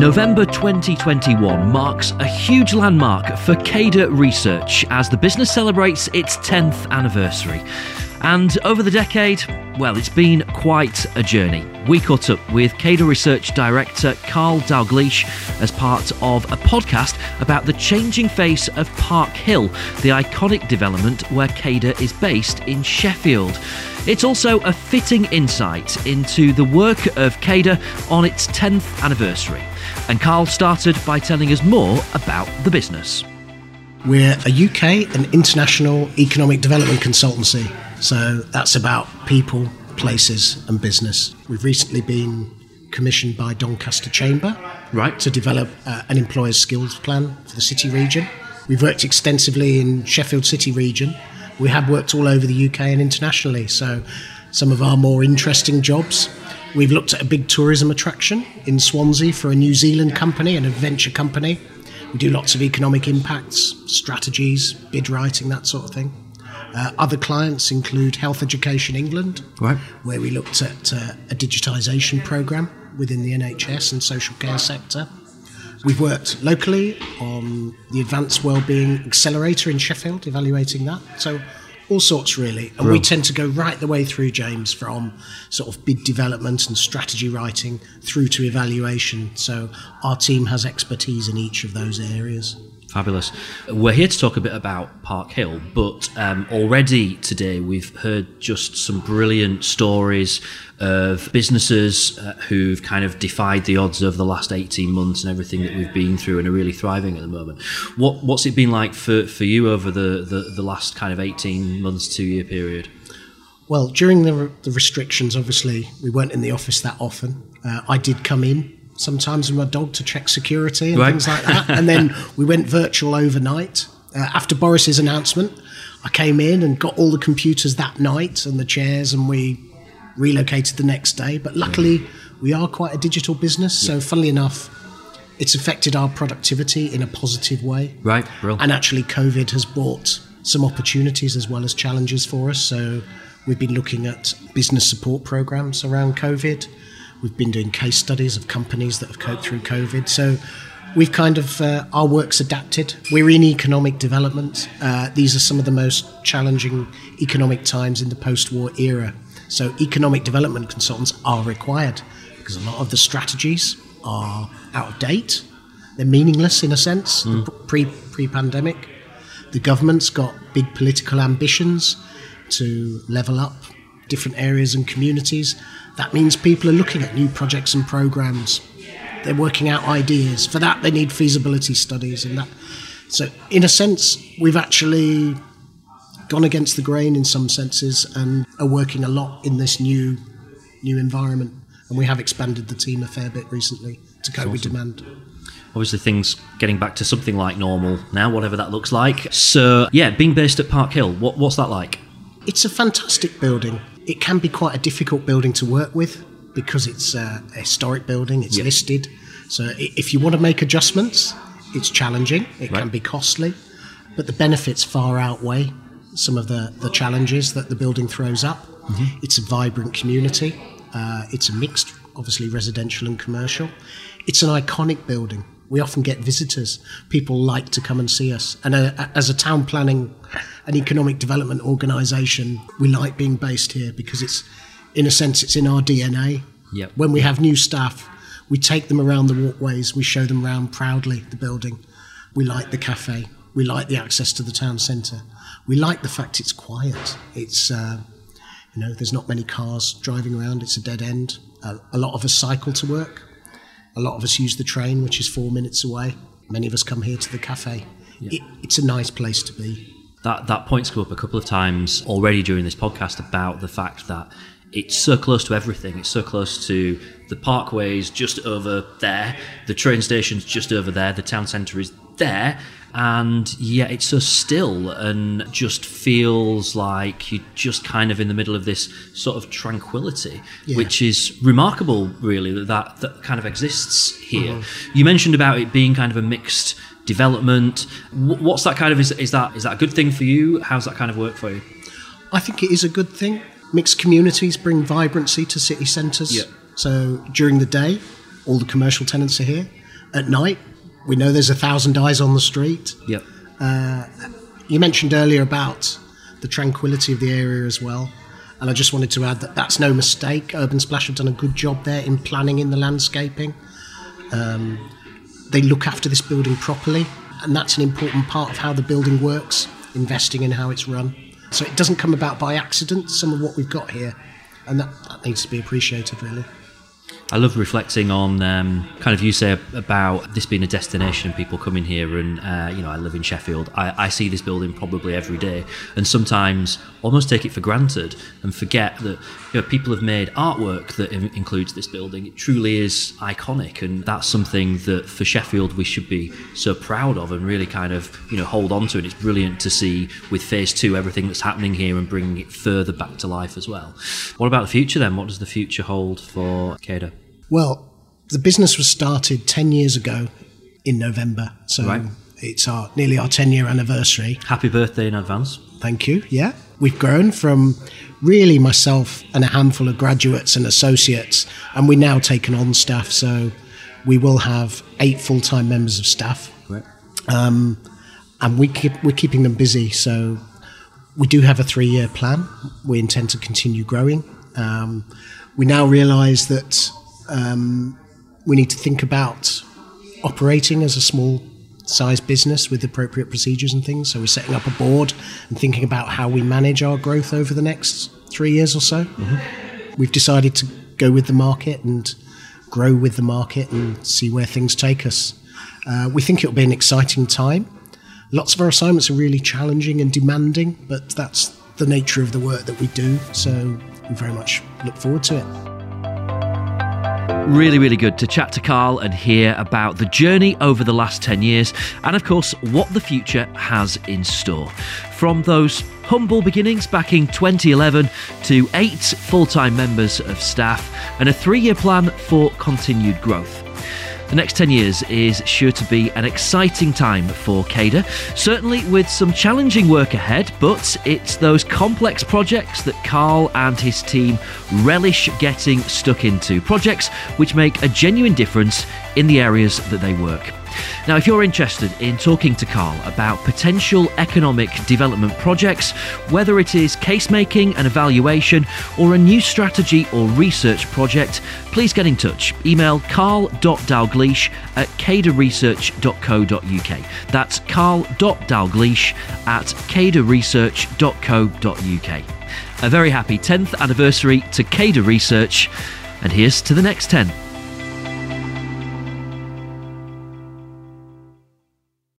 November 2021 marks a huge landmark for CADA Research as the business celebrates its 10th anniversary. And over the decade, well, it's been quite a journey. We caught up with CADA Research Director Carl Dalgleish as part of a podcast about the changing face of Park Hill, the iconic development where CADA is based in Sheffield. It's also a fitting insight into the work of CADA on its 10th anniversary. And Carl started by telling us more about the business. We're a UK and international economic development consultancy. So that's about people, places, and business. We've recently been commissioned by Doncaster Chamber right. to develop uh, an employer's skills plan for the city region. We've worked extensively in Sheffield City region. We have worked all over the UK and internationally. So some of our more interesting jobs. We've looked at a big tourism attraction in Swansea for a New Zealand company, an adventure company. We do lots of economic impacts, strategies, bid writing, that sort of thing. Uh, other clients include Health Education England, right. where we looked at uh, a digitisation programme within the NHS and social care sector. We've worked locally on the Advanced Wellbeing Accelerator in Sheffield, evaluating that. So all sorts really. And we tend to go right the way through, James, from sort of bid development and strategy writing through to evaluation. So our team has expertise in each of those areas. Fabulous. We're here to talk a bit about Park Hill, but um, already today we've heard just some brilliant stories of businesses uh, who've kind of defied the odds over the last 18 months and everything that we've been through and are really thriving at the moment. What, what's it been like for, for you over the, the, the last kind of 18 months, two year period? Well, during the, the restrictions, obviously, we weren't in the office that often. Uh, I did come in sometimes with my dog to check security and right. things like that. and then we went virtual overnight. Uh, after Boris's announcement, I came in and got all the computers that night and the chairs, and we relocated the next day. But luckily, yeah. we are quite a digital business, yeah. so funnily enough, it's affected our productivity in a positive way. Right. And actually, COVID has brought some opportunities as well as challenges for us. So we've been looking at business support programs around COVID. We've been doing case studies of companies that have coped through COVID. So we've kind of, uh, our work's adapted. We're in economic development. Uh, these are some of the most challenging economic times in the post war era. So economic development consultants are required because a lot of the strategies are out of date. They're meaningless in a sense, mm. pre pre pandemic. The government's got big political ambitions to level up different areas and communities. That means people are looking at new projects and programs. They're working out ideas. For that, they need feasibility studies and that. So, in a sense, we've actually gone against the grain in some senses and are working a lot in this new new environment. And we have expanded the team a fair bit recently to cope awesome. with demand obviously things getting back to something like normal now, whatever that looks like. So, yeah, being based at Park Hill, what, what's that like? It's a fantastic building. It can be quite a difficult building to work with because it's a historic building, it's yep. listed. So if you want to make adjustments, it's challenging, it right. can be costly, but the benefits far outweigh some of the, the challenges that the building throws up. Mm-hmm. It's a vibrant community, uh, it's a mixed, obviously residential and commercial. It's an iconic building we often get visitors. People like to come and see us. And uh, as a town planning and economic development organisation, we like being based here because it's, in a sense, it's in our DNA. Yep. When we have new staff, we take them around the walkways, we show them around proudly the building. We like the cafe. We like the access to the town centre. We like the fact it's quiet. It's, uh, you know, there's not many cars driving around. It's a dead end. Uh, a lot of us cycle to work a lot of us use the train, which is four minutes away. Many of us come here to the cafe. Yeah. It, it's a nice place to be. That that point's come up a couple of times already during this podcast about the fact that it's so close to everything. It's so close to the parkways just over there, the train station's just over there, the town centre is there, and yet it's so still and just feels like you're just kind of in the middle of this sort of tranquility, yeah. which is remarkable, really, that, that, that kind of exists here. Mm-hmm. You mentioned about it being kind of a mixed development. What's that kind of is, is that is that a good thing for you? How's that kind of work for you? I think it is a good thing. Mixed communities bring vibrancy to city centres. Yeah. So during the day, all the commercial tenants are here at night. We know there's a thousand eyes on the street. Yep. You mentioned earlier about the tranquility of the area as well. And I just wanted to add that that's no mistake. Urban Splash have done a good job there in planning in the landscaping. Um, they look after this building properly, and that's an important part of how the building works, investing in how it's run. So it doesn't come about by accident, some of what we've got here, and that, that needs to be appreciated, really. I love reflecting on um, kind of you say about this being a destination, people coming here, and uh, you know I live in Sheffield. I, I see this building probably every day, and sometimes almost take it for granted and forget that you know people have made artwork that in- includes this building. It truly is iconic, and that's something that for Sheffield we should be so proud of and really kind of you know hold on to. And it's brilliant to see with Phase Two everything that's happening here and bringing it further back to life as well. What about the future then? What does the future hold for Cada? Well, the business was started 10 years ago in November. So Right. it's our nearly our 10 year anniversary. Happy birthday in advance. Thank you. Yeah. We've grown from really myself and a handful of graduates and associates, and we're now taken on staff. So we will have eight full time members of staff, Great. and we keep, we're keeping them busy. So we do have a three year plan. We intend to continue growing. Um, we now realise that um, we need to think about operating as a small size business with appropriate procedures and things. So we're setting up a board and thinking about how we manage our growth over the next three years or so. We've decided to go with the market and grow with the market and see where things take us. Uh, we think it'll be an exciting time. Lots of our assignments are really challenging and demanding, but that's the nature of the work that we do. So we very much look forward to it. Really, really good to chat to Carl and hear about the journey over the last 10 years and, of course, what the future has in store. From those humble beginnings back in 2011 to eight full time members of staff and a three year plan for continued growth. The next 10 years is sure to be an exciting time for CADA, certainly with some challenging work ahead, but it's those complex projects that Carl and his team relish getting stuck into. Projects which make a genuine difference in the areas that they work. Now, if you're interested in talking to Carl about potential economic development projects, whether it is case making and evaluation or a new strategy or research project, please get in touch. Email carl.dalgleish at cadaresearch.co.uk. That's carl.dalgleish at cadaresearch.co.uk. A very happy 10th anniversary to Cada Research, and here's to the next 10.